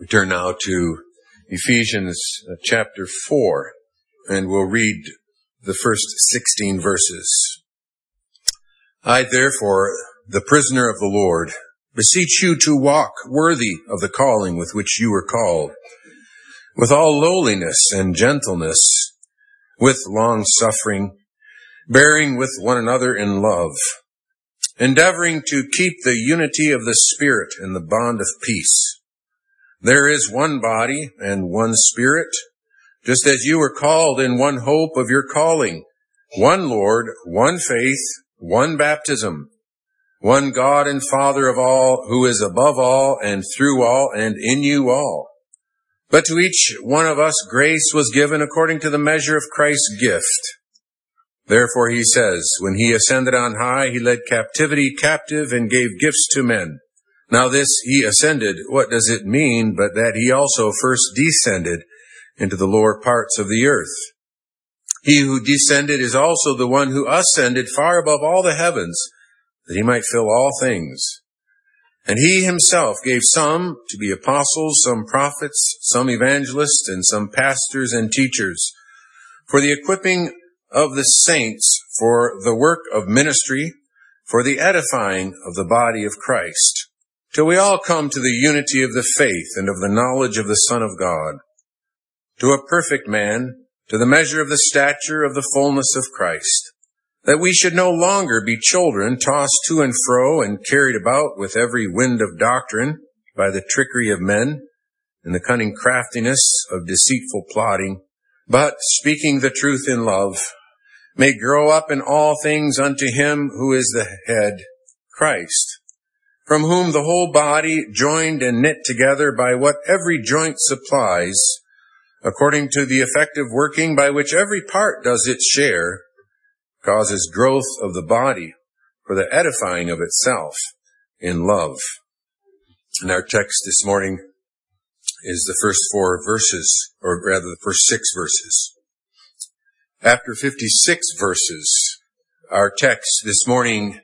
We turn now to Ephesians uh, chapter 4, and we'll read the first 16 verses. I therefore, the prisoner of the Lord, beseech you to walk worthy of the calling with which you were called, with all lowliness and gentleness, with long suffering, bearing with one another in love, endeavoring to keep the unity of the Spirit in the bond of peace. There is one body and one spirit, just as you were called in one hope of your calling, one Lord, one faith, one baptism, one God and Father of all, who is above all and through all and in you all. But to each one of us grace was given according to the measure of Christ's gift. Therefore he says, when he ascended on high, he led captivity captive and gave gifts to men. Now this he ascended, what does it mean but that he also first descended into the lower parts of the earth? He who descended is also the one who ascended far above all the heavens, that he might fill all things. And he himself gave some to be apostles, some prophets, some evangelists, and some pastors and teachers, for the equipping of the saints, for the work of ministry, for the edifying of the body of Christ till we all come to the unity of the faith and of the knowledge of the Son of God, to a perfect man, to the measure of the stature of the fullness of Christ, that we should no longer be children tossed to and fro and carried about with every wind of doctrine by the trickery of men and the cunning craftiness of deceitful plotting, but speaking the truth in love, may grow up in all things unto him who is the head, Christ from whom the whole body, joined and knit together by what every joint supplies, according to the effective working by which every part does its share, causes growth of the body for the edifying of itself in love. And our text this morning is the first four verses, or rather the first six verses. After 56 verses, our text this morning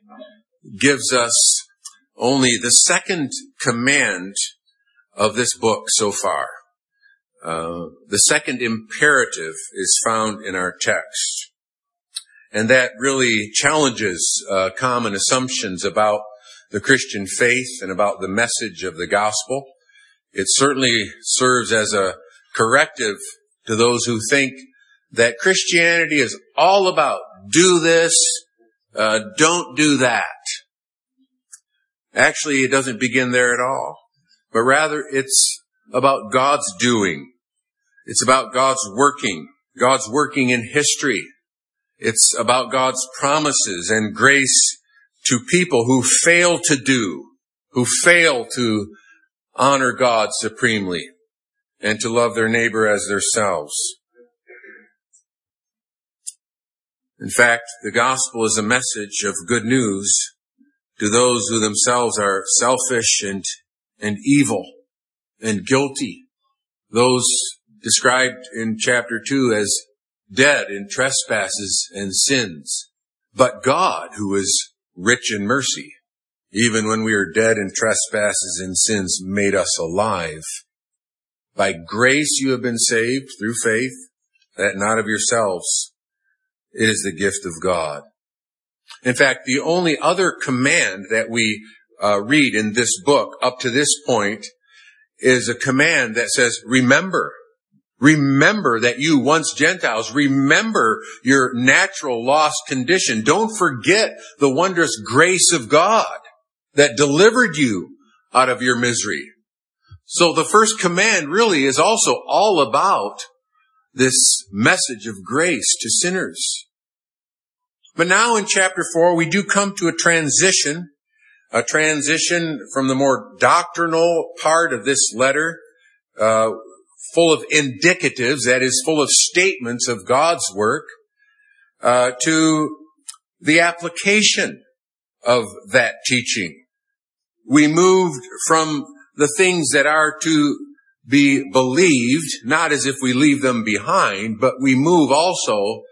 gives us only the second command of this book so far. Uh, the second imperative is found in our text. And that really challenges uh, common assumptions about the Christian faith and about the message of the gospel. It certainly serves as a corrective to those who think that Christianity is all about do this, uh, don't do that. Actually, it doesn't begin there at all, but rather it's about God's doing. It's about God's working, God's working in history. It's about God's promises and grace to people who fail to do, who fail to honor God supremely and to love their neighbor as themselves. In fact, the gospel is a message of good news to those who themselves are selfish and, and evil and guilty. Those described in chapter two as dead in trespasses and sins. But God, who is rich in mercy, even when we are dead in trespasses and sins, made us alive. By grace you have been saved through faith, that not of yourselves. It is the gift of God. In fact, the only other command that we uh, read in this book up to this point is a command that says, remember. Remember that you once Gentiles, remember your natural lost condition. Don't forget the wondrous grace of God that delivered you out of your misery. So the first command really is also all about this message of grace to sinners. But now in chapter four, we do come to a transition, a transition from the more doctrinal part of this letter, uh, full of indicatives, that is, full of statements of God's work, uh, to the application of that teaching. We moved from the things that are to be believed, not as if we leave them behind, but we move also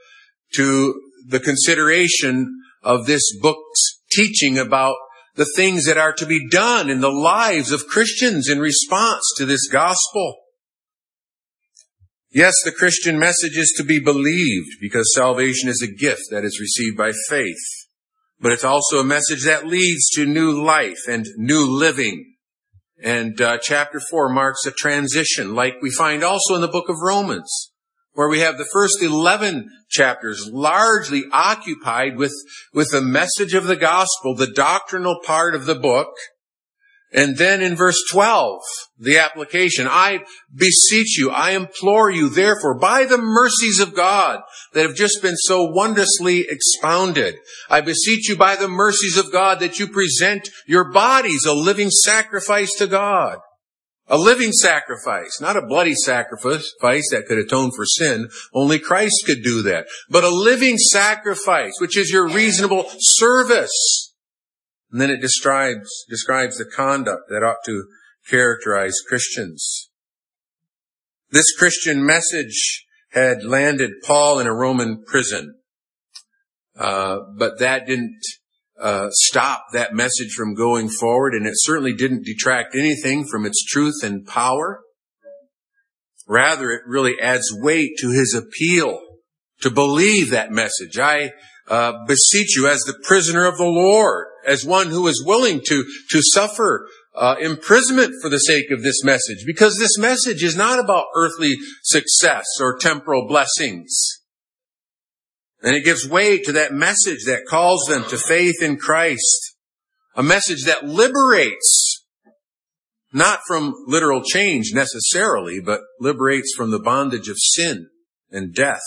to the consideration of this book's teaching about the things that are to be done in the lives of Christians in response to this gospel. Yes, the Christian message is to be believed because salvation is a gift that is received by faith. But it's also a message that leads to new life and new living. And uh, chapter 4 marks a transition like we find also in the book of Romans where we have the first 11 chapters largely occupied with, with the message of the gospel, the doctrinal part of the book, and then in verse 12, the application, I beseech you, I implore you, therefore, by the mercies of God that have just been so wondrously expounded, I beseech you by the mercies of God that you present your bodies a living sacrifice to God. A living sacrifice, not a bloody sacrifice that could atone for sin. Only Christ could do that. But a living sacrifice, which is your reasonable service. And then it describes, describes the conduct that ought to characterize Christians. This Christian message had landed Paul in a Roman prison. Uh, but that didn't uh, stop that message from going forward, and it certainly didn't detract anything from its truth and power. Rather, it really adds weight to his appeal to believe that message. I uh, beseech you as the prisoner of the Lord, as one who is willing to, to suffer uh, imprisonment for the sake of this message, because this message is not about earthly success or temporal blessings. And it gives weight to that message that calls them to faith in Christ. A message that liberates, not from literal change necessarily, but liberates from the bondage of sin and death.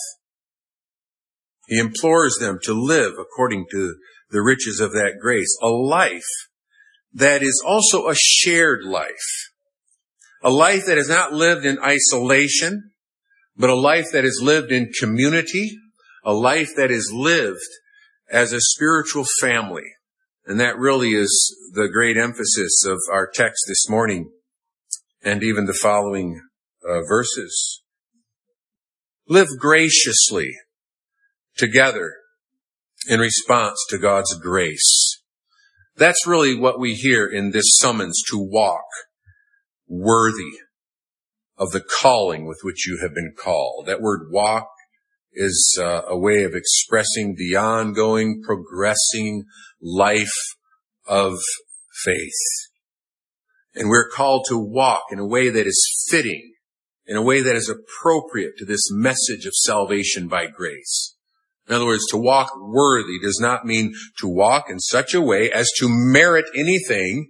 He implores them to live according to the riches of that grace, a life that is also a shared life. A life that is not lived in isolation, but a life that is lived in community, a life that is lived as a spiritual family. And that really is the great emphasis of our text this morning and even the following uh, verses. Live graciously together in response to God's grace. That's really what we hear in this summons to walk worthy of the calling with which you have been called. That word walk is uh, a way of expressing the ongoing, progressing life of faith. And we're called to walk in a way that is fitting, in a way that is appropriate to this message of salvation by grace. In other words, to walk worthy does not mean to walk in such a way as to merit anything,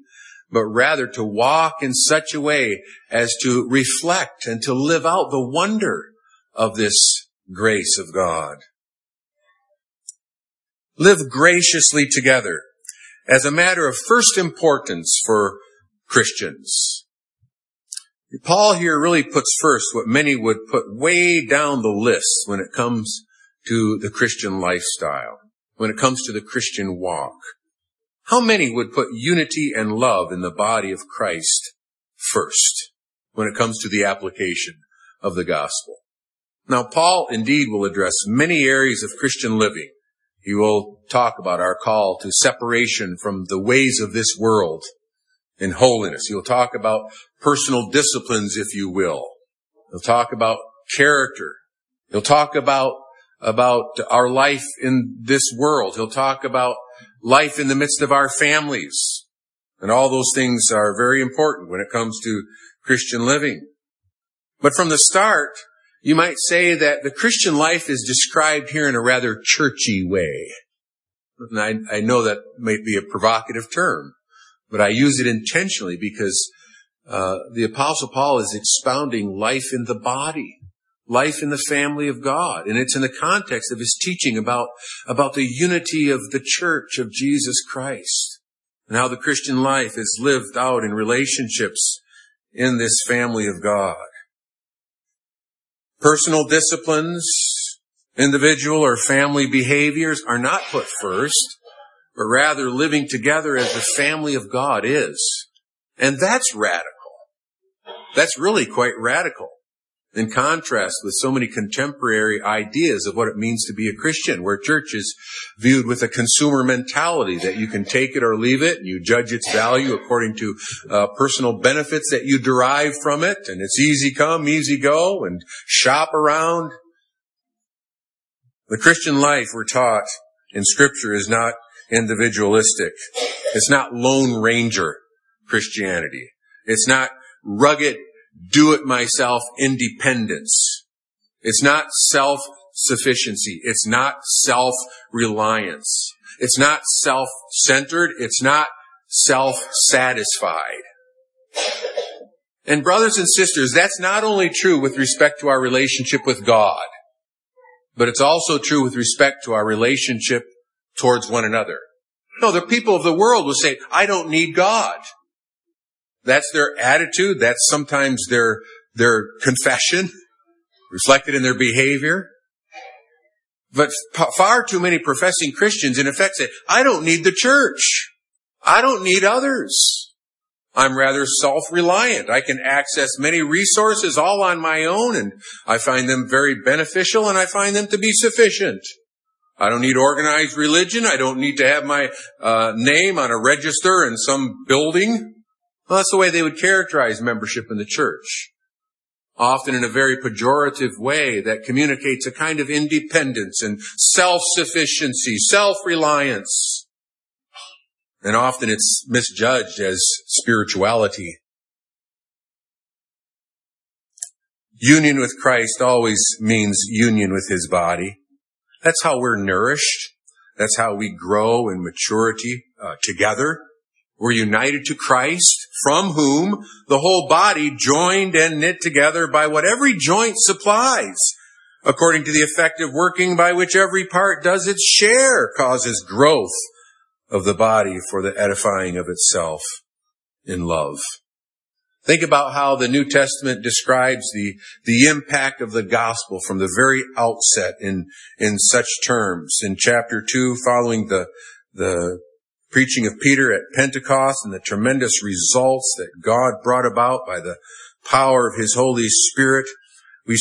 but rather to walk in such a way as to reflect and to live out the wonder of this grace of God. Live graciously together as a matter of first importance for Christians. Paul here really puts first what many would put way down the list when it comes to the Christian lifestyle, when it comes to the Christian walk. How many would put unity and love in the body of Christ first when it comes to the application of the gospel? Now, Paul indeed will address many areas of Christian living. He will talk about our call to separation from the ways of this world in holiness. He'll talk about personal disciplines, if you will. He'll talk about character. He'll talk about, about our life in this world. He'll talk about life in the midst of our families. And all those things are very important when it comes to Christian living. But from the start, you might say that the Christian life is described here in a rather churchy way. And I, I know that might be a provocative term, but I use it intentionally because uh, the Apostle Paul is expounding life in the body, life in the family of God, and it's in the context of his teaching about about the unity of the church of Jesus Christ and how the Christian life is lived out in relationships in this family of God. Personal disciplines, individual or family behaviors are not put first, but rather living together as the family of God is. And that's radical. That's really quite radical. In contrast with so many contemporary ideas of what it means to be a Christian, where church is viewed with a consumer mentality that you can take it or leave it, and you judge its value according to uh, personal benefits that you derive from it, and it's easy come, easy go, and shop around. The Christian life we're taught in Scripture is not individualistic. It's not Lone Ranger Christianity. It's not rugged do it myself independence. It's not self sufficiency. It's not self reliance. It's not self centered. It's not self satisfied. And brothers and sisters, that's not only true with respect to our relationship with God, but it's also true with respect to our relationship towards one another. No, the people of the world will say, I don't need God. That's their attitude. That's sometimes their, their confession reflected in their behavior. But far too many professing Christians in effect say, I don't need the church. I don't need others. I'm rather self-reliant. I can access many resources all on my own and I find them very beneficial and I find them to be sufficient. I don't need organized religion. I don't need to have my uh, name on a register in some building. Well, that's the way they would characterize membership in the church. Often in a very pejorative way that communicates a kind of independence and self-sufficiency, self-reliance. And often it's misjudged as spirituality. Union with Christ always means union with His body. That's how we're nourished. That's how we grow in maturity uh, together. We're united to Christ, from whom the whole body joined and knit together by what every joint supplies, according to the effective working by which every part does its share, causes growth of the body for the edifying of itself in love. Think about how the New Testament describes the, the impact of the gospel from the very outset in, in such terms. In chapter two, following the, the preaching of Peter at Pentecost and the tremendous results that God brought about by the power of his Holy Spirit. We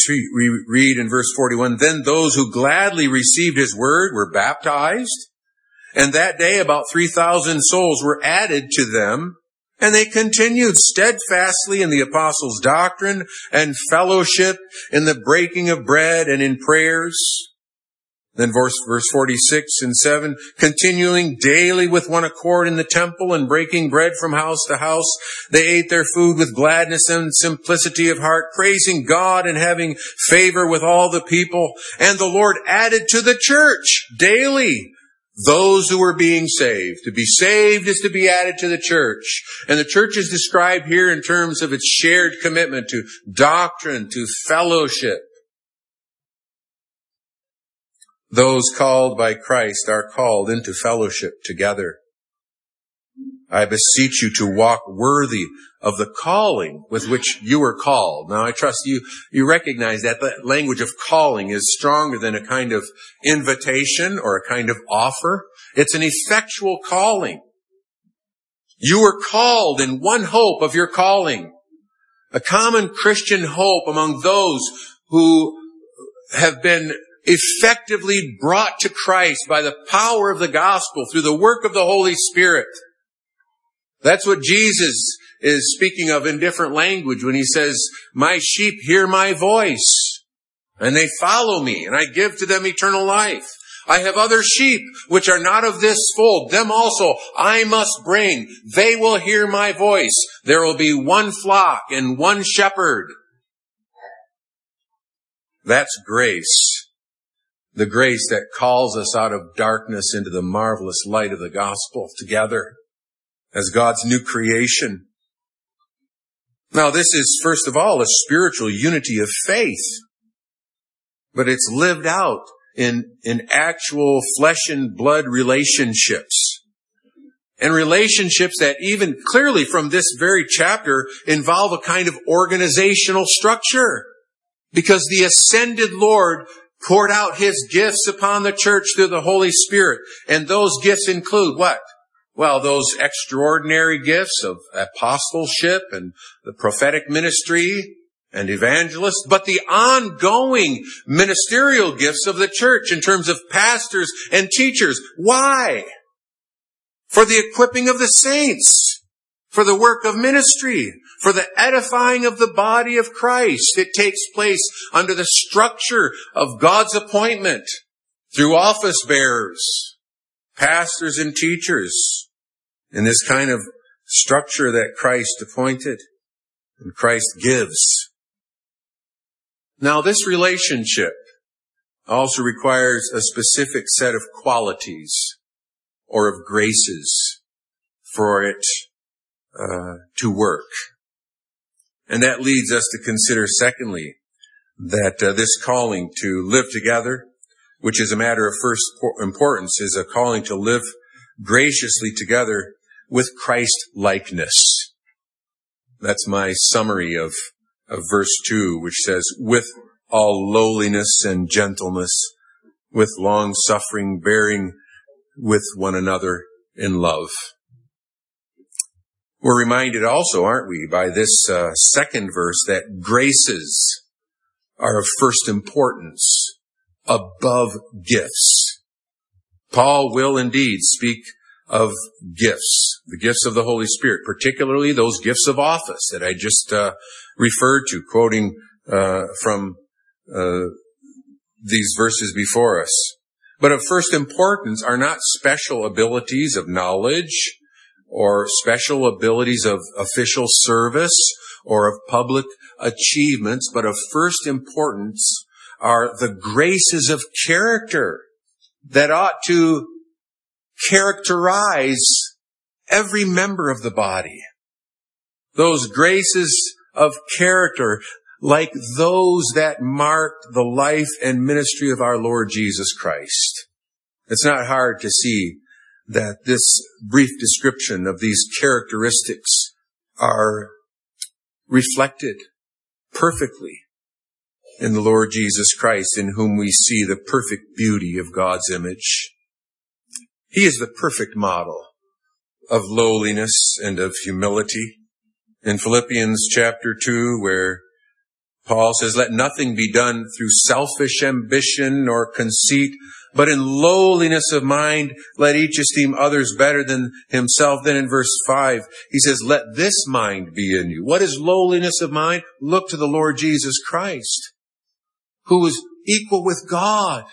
read in verse 41, then those who gladly received his word were baptized. And that day about 3,000 souls were added to them. And they continued steadfastly in the apostles' doctrine and fellowship, in the breaking of bread and in prayers. Then verse, verse 46 and 7, continuing daily with one accord in the temple and breaking bread from house to house, they ate their food with gladness and simplicity of heart, praising God and having favor with all the people. And the Lord added to the church daily those who were being saved. To be saved is to be added to the church. And the church is described here in terms of its shared commitment to doctrine, to fellowship, those called by Christ are called into fellowship together. I beseech you to walk worthy of the calling with which you were called. Now I trust you, you recognize that the language of calling is stronger than a kind of invitation or a kind of offer. It's an effectual calling. You were called in one hope of your calling. A common Christian hope among those who have been effectively brought to Christ by the power of the gospel through the work of the Holy Spirit. That's what Jesus is speaking of in different language when he says, my sheep hear my voice and they follow me and I give to them eternal life. I have other sheep which are not of this fold. Them also I must bring. They will hear my voice. There will be one flock and one shepherd. That's grace the grace that calls us out of darkness into the marvelous light of the gospel together as God's new creation. Now this is first of all a spiritual unity of faith, but it's lived out in, in actual flesh and blood relationships. And relationships that even clearly from this very chapter involve a kind of organizational structure. Because the ascended Lord poured out his gifts upon the church through the Holy Spirit. And those gifts include what? Well, those extraordinary gifts of apostleship and the prophetic ministry and evangelists, but the ongoing ministerial gifts of the church in terms of pastors and teachers. Why? For the equipping of the saints, for the work of ministry, for the edifying of the body of Christ. It takes place under the structure of God's appointment through office bearers, pastors and teachers in this kind of structure that Christ appointed and Christ gives. Now this relationship also requires a specific set of qualities or of graces for it uh, to work. And that leads us to consider secondly that uh, this calling to live together, which is a matter of first importance, is a calling to live graciously together with Christ likeness. That's my summary of of verse 2, which says, with all lowliness and gentleness, with long suffering, bearing with one another in love. We're reminded also, aren't we, by this uh, second verse that graces are of first importance above gifts. Paul will indeed speak of gifts, the gifts of the Holy Spirit, particularly those gifts of office that I just uh, referred to, quoting uh, from uh, these verses before us. But of first importance are not special abilities of knowledge or special abilities of official service or of public achievements, but of first importance are the graces of character that ought to characterize every member of the body. Those graces of character like those that marked the life and ministry of our Lord Jesus Christ. It's not hard to see that this brief description of these characteristics are reflected perfectly in the Lord Jesus Christ in whom we see the perfect beauty of God's image. He is the perfect model of lowliness and of humility. In Philippians chapter 2, where Paul says, let nothing be done through selfish ambition or conceit, but in lowliness of mind, let each esteem others better than himself. Then in verse five, he says, let this mind be in you. What is lowliness of mind? Look to the Lord Jesus Christ, who was equal with God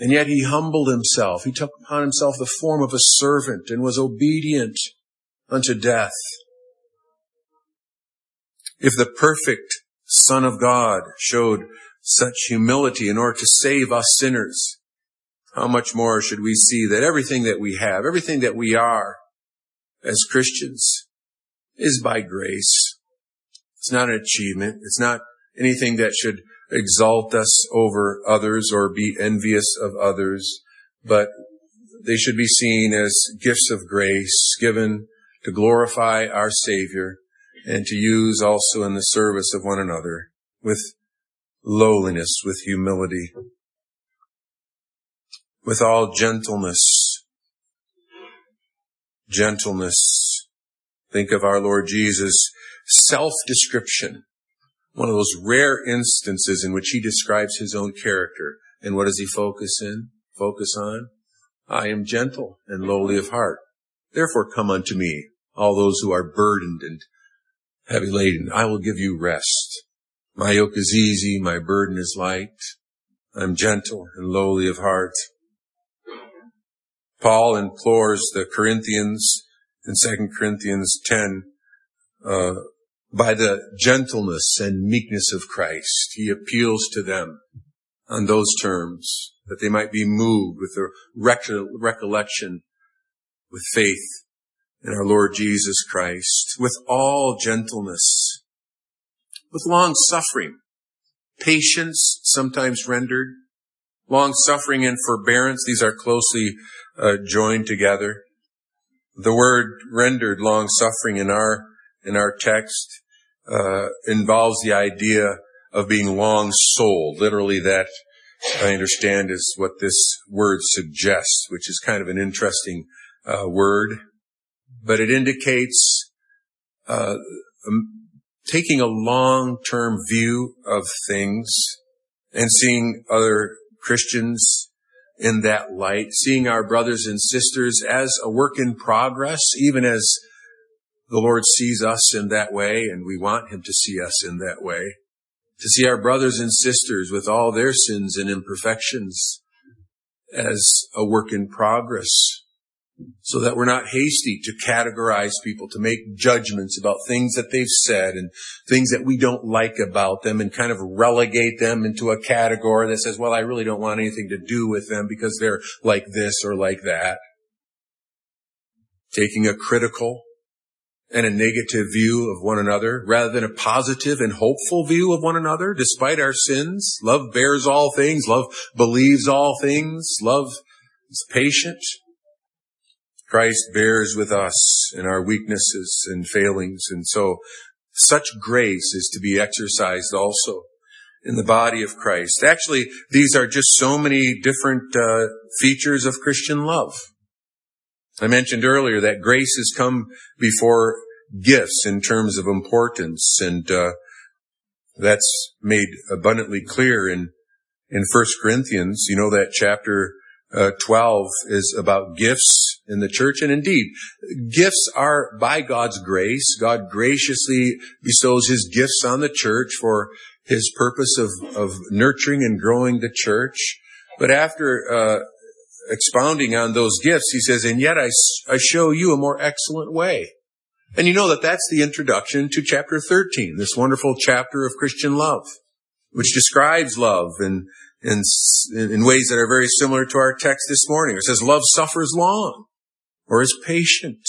and yet he humbled himself. He took upon himself the form of a servant and was obedient unto death. If the perfect Son of God showed such humility in order to save us sinners, how much more should we see that everything that we have, everything that we are as Christians is by grace. It's not an achievement. It's not anything that should exalt us over others or be envious of others, but they should be seen as gifts of grace given to glorify our Savior and to use also in the service of one another with lowliness, with humility, with all gentleness. Gentleness. Think of our Lord Jesus' self-description one of those rare instances in which he describes his own character. And what does he focus in? Focus on? I am gentle and lowly of heart. Therefore come unto me, all those who are burdened and heavy laden. I will give you rest. My yoke is easy, my burden is light. I'm gentle and lowly of heart. Paul implores the Corinthians in 2 Corinthians 10, uh, by the gentleness and meekness of Christ. He appeals to them on those terms that they might be moved with a recollection with faith in our Lord Jesus Christ, with all gentleness, with long suffering, patience sometimes rendered, long suffering and forbearance. These are closely uh, joined together. The word rendered long suffering in our in our text uh, involves the idea of being long souled. Literally, that I understand is what this word suggests, which is kind of an interesting uh, word, but it indicates uh, um, taking a long-term view of things and seeing other Christians in that light, seeing our brothers and sisters as a work in progress, even as the Lord sees us in that way and we want Him to see us in that way. To see our brothers and sisters with all their sins and imperfections as a work in progress so that we're not hasty to categorize people, to make judgments about things that they've said and things that we don't like about them and kind of relegate them into a category that says, well, I really don't want anything to do with them because they're like this or like that. Taking a critical and a negative view of one another rather than a positive and hopeful view of one another despite our sins. Love bears all things. Love believes all things. Love is patient. Christ bears with us in our weaknesses and failings. And so such grace is to be exercised also in the body of Christ. Actually, these are just so many different uh, features of Christian love. I mentioned earlier that grace has come before gifts in terms of importance, and uh, that's made abundantly clear in in First Corinthians. You know that chapter uh, 12 is about gifts in the church. And indeed, gifts are by God's grace. God graciously bestows his gifts on the church for his purpose of, of nurturing and growing the church. But after uh, expounding on those gifts, he says, and yet I, I show you a more excellent way. And you know that that's the introduction to chapter 13, this wonderful chapter of Christian love, which describes love and in, in ways that are very similar to our text this morning. It says, love suffers long or is patient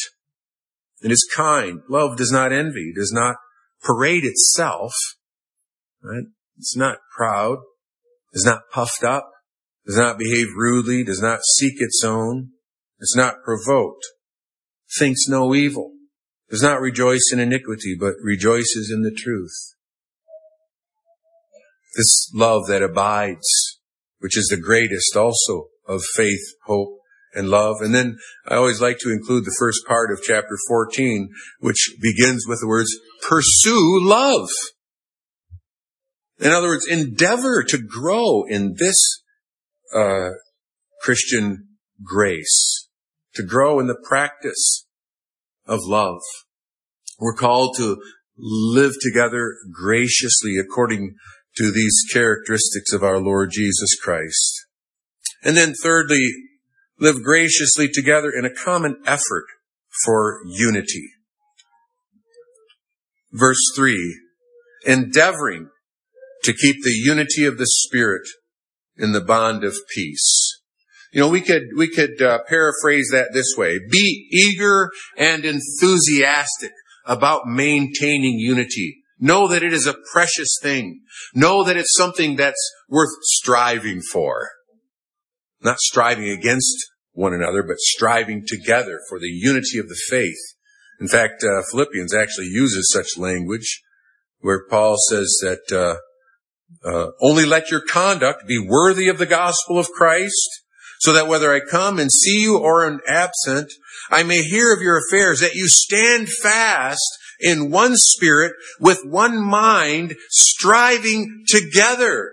and is kind. Love does not envy, does not parade itself, right? It's not proud, is not puffed up, does not behave rudely, does not seek its own, is not provoked, thinks no evil, does not rejoice in iniquity, but rejoices in the truth this love that abides, which is the greatest also of faith, hope, and love. And then I always like to include the first part of chapter 14, which begins with the words, pursue love. In other words, endeavor to grow in this uh, Christian grace, to grow in the practice of love. We're called to live together graciously according to these characteristics of our Lord Jesus Christ. And then thirdly, live graciously together in a common effort for unity. Verse three, endeavoring to keep the unity of the Spirit in the bond of peace. You know, we could, we could uh, paraphrase that this way. Be eager and enthusiastic about maintaining unity Know that it is a precious thing. Know that it's something that's worth striving for. Not striving against one another, but striving together for the unity of the faith. In fact, uh, Philippians actually uses such language where Paul says that uh, uh, only let your conduct be worthy of the gospel of Christ, so that whether I come and see you or am absent, I may hear of your affairs, that you stand fast in one spirit with one mind, striving together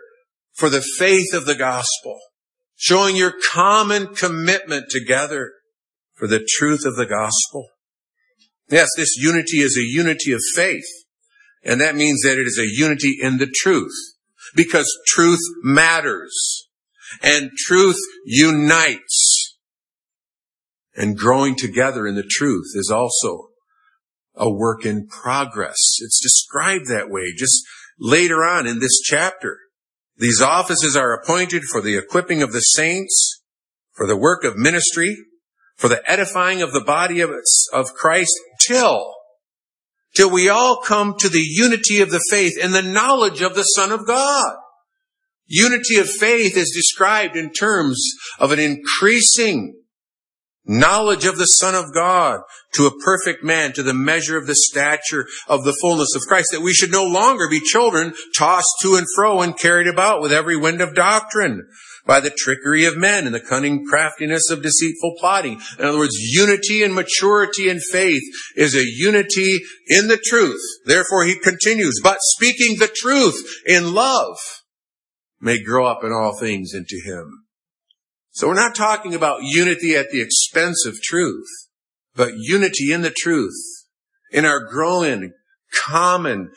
for the faith of the gospel, showing your common commitment together for the truth of the gospel. Yes, this unity is a unity of faith. And that means that it is a unity in the truth because truth matters and truth unites. And growing together in the truth is also a work in progress. It's described that way just later on in this chapter. These offices are appointed for the equipping of the saints, for the work of ministry, for the edifying of the body of, of Christ till, till we all come to the unity of the faith and the knowledge of the Son of God. Unity of faith is described in terms of an increasing knowledge of the Son of God to a perfect man, to the measure of the stature of the fullness of Christ, that we should no longer be children tossed to and fro and carried about with every wind of doctrine by the trickery of men and the cunning craftiness of deceitful plotting. In other words, unity and maturity in faith is a unity in the truth. Therefore he continues, but speaking the truth in love may grow up in all things into him. So we're not talking about unity at the expense of truth, but unity in the truth, in our growing common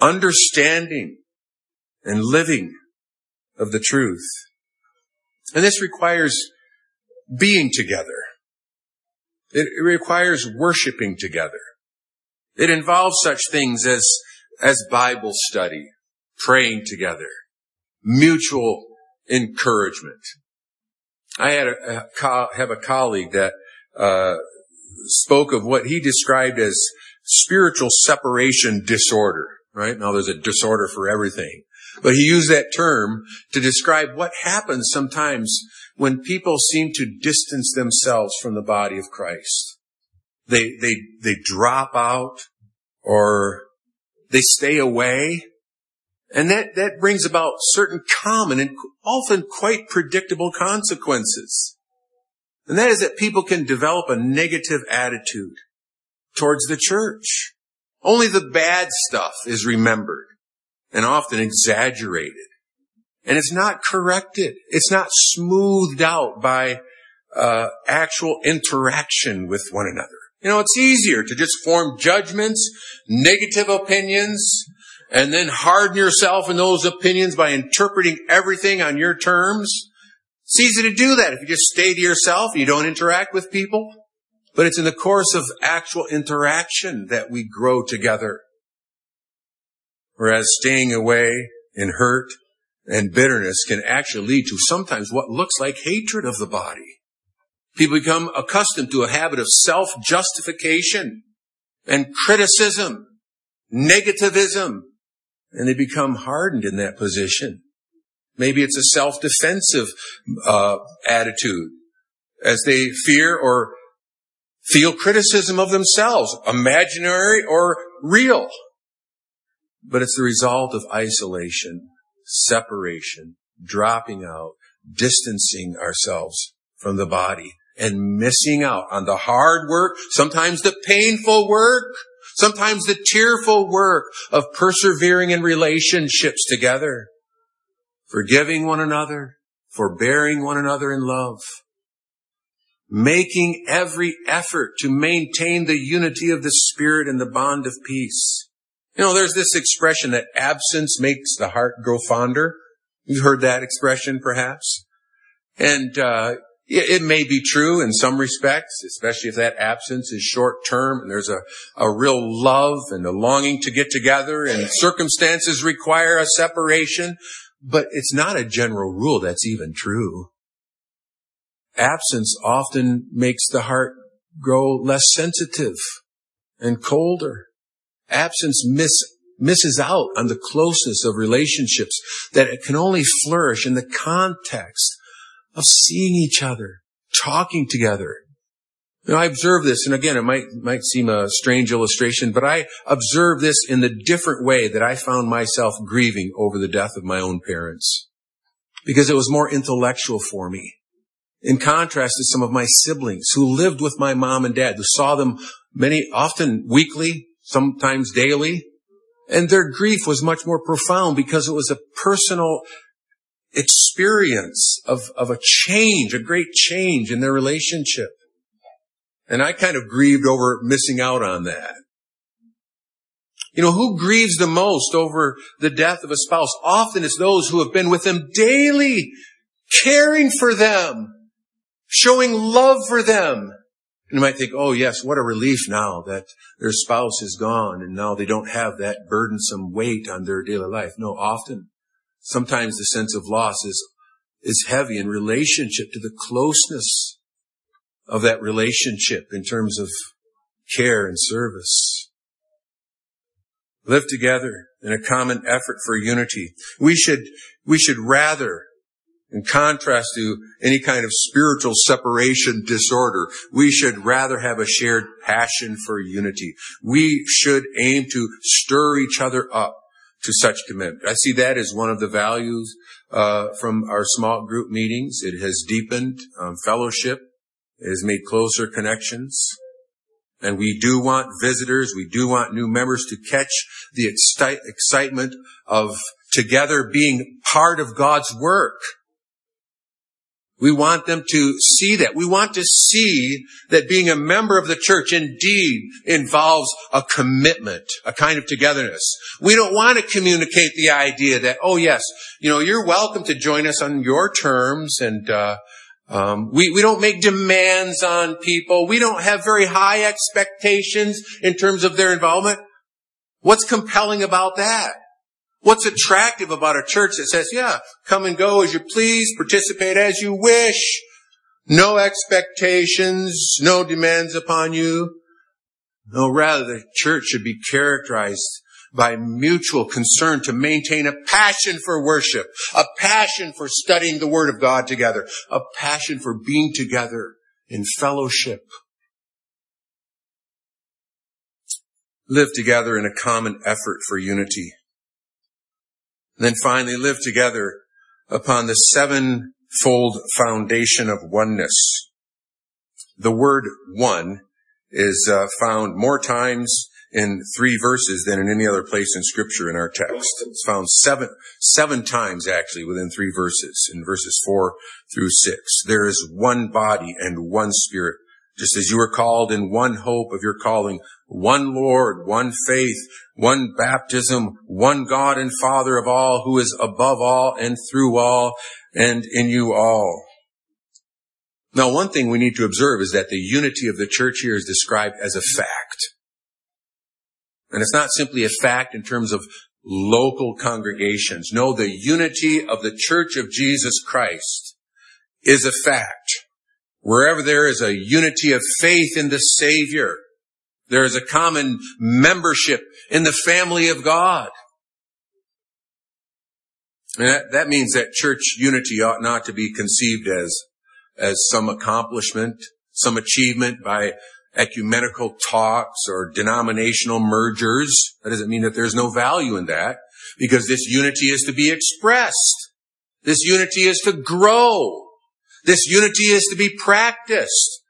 understanding and living of the truth. And this requires being together. It requires worshiping together. It involves such things as, as Bible study, praying together, mutual encouragement. I had a, a have a colleague that uh, spoke of what he described as spiritual separation disorder. Right now, there's a disorder for everything. But he used that term to describe what happens sometimes when people seem to distance themselves from the body of Christ. They, they, they drop out or they stay away. And that, that brings about certain common and often quite predictable consequences. And that is that people can develop a negative attitude towards the church. Only the bad stuff is remembered and often exaggerated. And it's not corrected. It's not smoothed out by uh, actual interaction with one another. You know, it's easier to just form judgments, negative opinions, and then harden yourself in those opinions by interpreting everything on your terms. It's easy to do that if you just stay to yourself you don't interact with people. But it's in the course of actual interaction that we grow together. Whereas staying away in hurt and bitterness can actually lead to sometimes what looks like hatred of the body. People become accustomed to a habit of self-justification and criticism, negativism, and they become hardened in that position. Maybe it's a self-defensive uh, attitude as they fear or feel criticism of themselves, imaginary or real. But it's the result of isolation, separation, dropping out, distancing ourselves from the body and missing out on the hard work, sometimes the painful work, sometimes the tearful work of persevering in relationships together, forgiving one another, forbearing one another in love, making every effort to maintain the unity of the spirit and the bond of peace. You know, there's this expression that absence makes the heart grow fonder. You've heard that expression perhaps. And, uh, it may be true in some respects, especially if that absence is short term and there's a, a real love and a longing to get together and circumstances require a separation. But it's not a general rule that's even true. Absence often makes the heart grow less sensitive and colder. Absence miss, misses out on the closeness of relationships that it can only flourish in the context of seeing each other, talking together. You know, I observe this, and again, it might, might seem a strange illustration, but I observe this in the different way that I found myself grieving over the death of my own parents. Because it was more intellectual for me. In contrast to some of my siblings who lived with my mom and dad, who saw them many, often weekly, sometimes daily. And their grief was much more profound because it was a personal experience of, of a change, a great change in their relationship. And I kind of grieved over missing out on that. You know, who grieves the most over the death of a spouse? Often it's those who have been with them daily, caring for them, showing love for them, and you might think, oh yes, what a relief now that their spouse is gone and now they don't have that burdensome weight on their daily life. No, often, sometimes the sense of loss is, is heavy in relationship to the closeness of that relationship in terms of care and service. Live together in a common effort for unity. We should, we should rather in contrast to any kind of spiritual separation disorder, we should rather have a shared passion for unity. We should aim to stir each other up to such commitment. I see that as one of the values uh, from our small group meetings. It has deepened um, fellowship. It has made closer connections. And we do want visitors, we do want new members to catch the excite- excitement of together being part of God's work. We want them to see that. We want to see that being a member of the church indeed involves a commitment, a kind of togetherness. We don't want to communicate the idea that, oh yes, you know, you're welcome to join us on your terms and, uh, um, we, we don't make demands on people. We don't have very high expectations in terms of their involvement. What's compelling about that? What's attractive about a church that says, yeah, come and go as you please, participate as you wish, no expectations, no demands upon you. No, rather the church should be characterized by mutual concern to maintain a passion for worship, a passion for studying the Word of God together, a passion for being together in fellowship. Live together in a common effort for unity. And then finally live together upon the sevenfold foundation of oneness. The word one is uh, found more times in three verses than in any other place in scripture in our text. It's found seven, seven times actually within three verses, in verses four through six. There is one body and one spirit, just as you are called in one hope of your calling, one Lord, one faith, one baptism, one God and Father of all, who is above all and through all and in you all. Now, one thing we need to observe is that the unity of the church here is described as a fact. And it's not simply a fact in terms of local congregations. No, the unity of the church of Jesus Christ is a fact. Wherever there is a unity of faith in the Savior, there is a common membership in the family of God. And that, that means that church unity ought not to be conceived as, as some accomplishment, some achievement by ecumenical talks or denominational mergers. That doesn't mean that there's no value in that because this unity is to be expressed. This unity is to grow. This unity is to be practiced.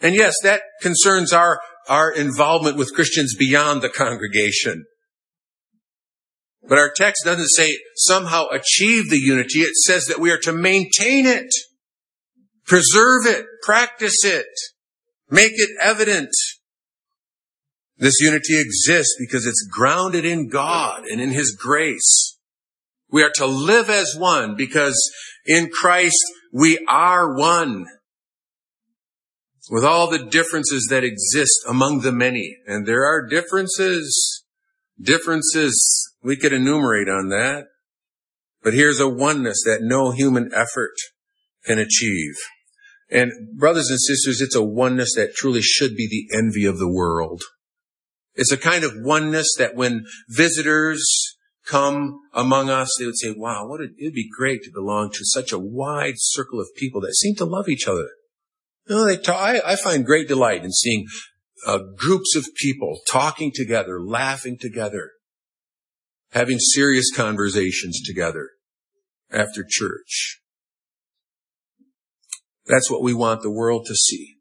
And yes, that concerns our our involvement with Christians beyond the congregation. But our text doesn't say somehow achieve the unity. It says that we are to maintain it, preserve it, practice it, make it evident. This unity exists because it's grounded in God and in His grace. We are to live as one because in Christ we are one with all the differences that exist among the many. And there are differences, differences we could enumerate on that. But here's a oneness that no human effort can achieve. And brothers and sisters, it's a oneness that truly should be the envy of the world. It's a kind of oneness that when visitors come among us, they would say, wow, what it'd be great to belong to such a wide circle of people that seem to love each other. No, they talk, I, I find great delight in seeing uh, groups of people talking together, laughing together, having serious conversations together after church. That's what we want the world to see.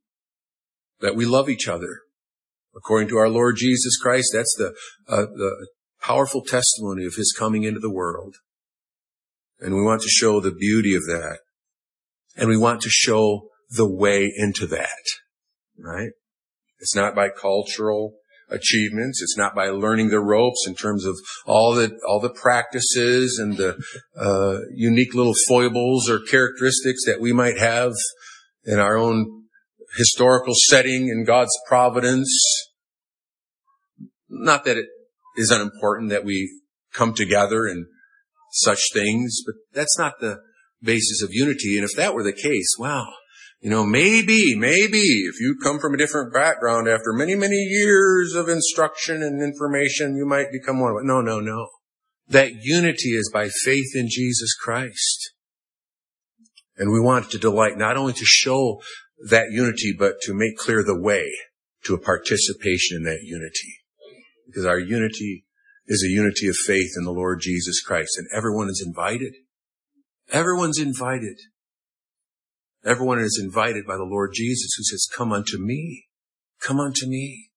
That we love each other. According to our Lord Jesus Christ, that's the, uh, the powerful testimony of His coming into the world. And we want to show the beauty of that. And we want to show the way into that, right? It's not by cultural achievements. It's not by learning the ropes in terms of all the all the practices and the uh, unique little foibles or characteristics that we might have in our own historical setting in God's providence. Not that it is unimportant that we come together and such things, but that's not the basis of unity. And if that were the case, wow, you know, maybe, maybe if you come from a different background after many, many years of instruction and information, you might become one of. No, no, no. That unity is by faith in Jesus Christ. And we want to delight not only to show that unity, but to make clear the way to a participation in that unity. Because our unity is a unity of faith in the Lord Jesus Christ. And everyone is invited. Everyone's invited. Everyone is invited by the Lord Jesus who says, come unto me. Come unto me.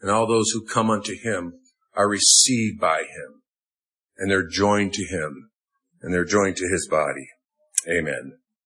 And all those who come unto him are received by him and they're joined to him and they're joined to his body. Amen.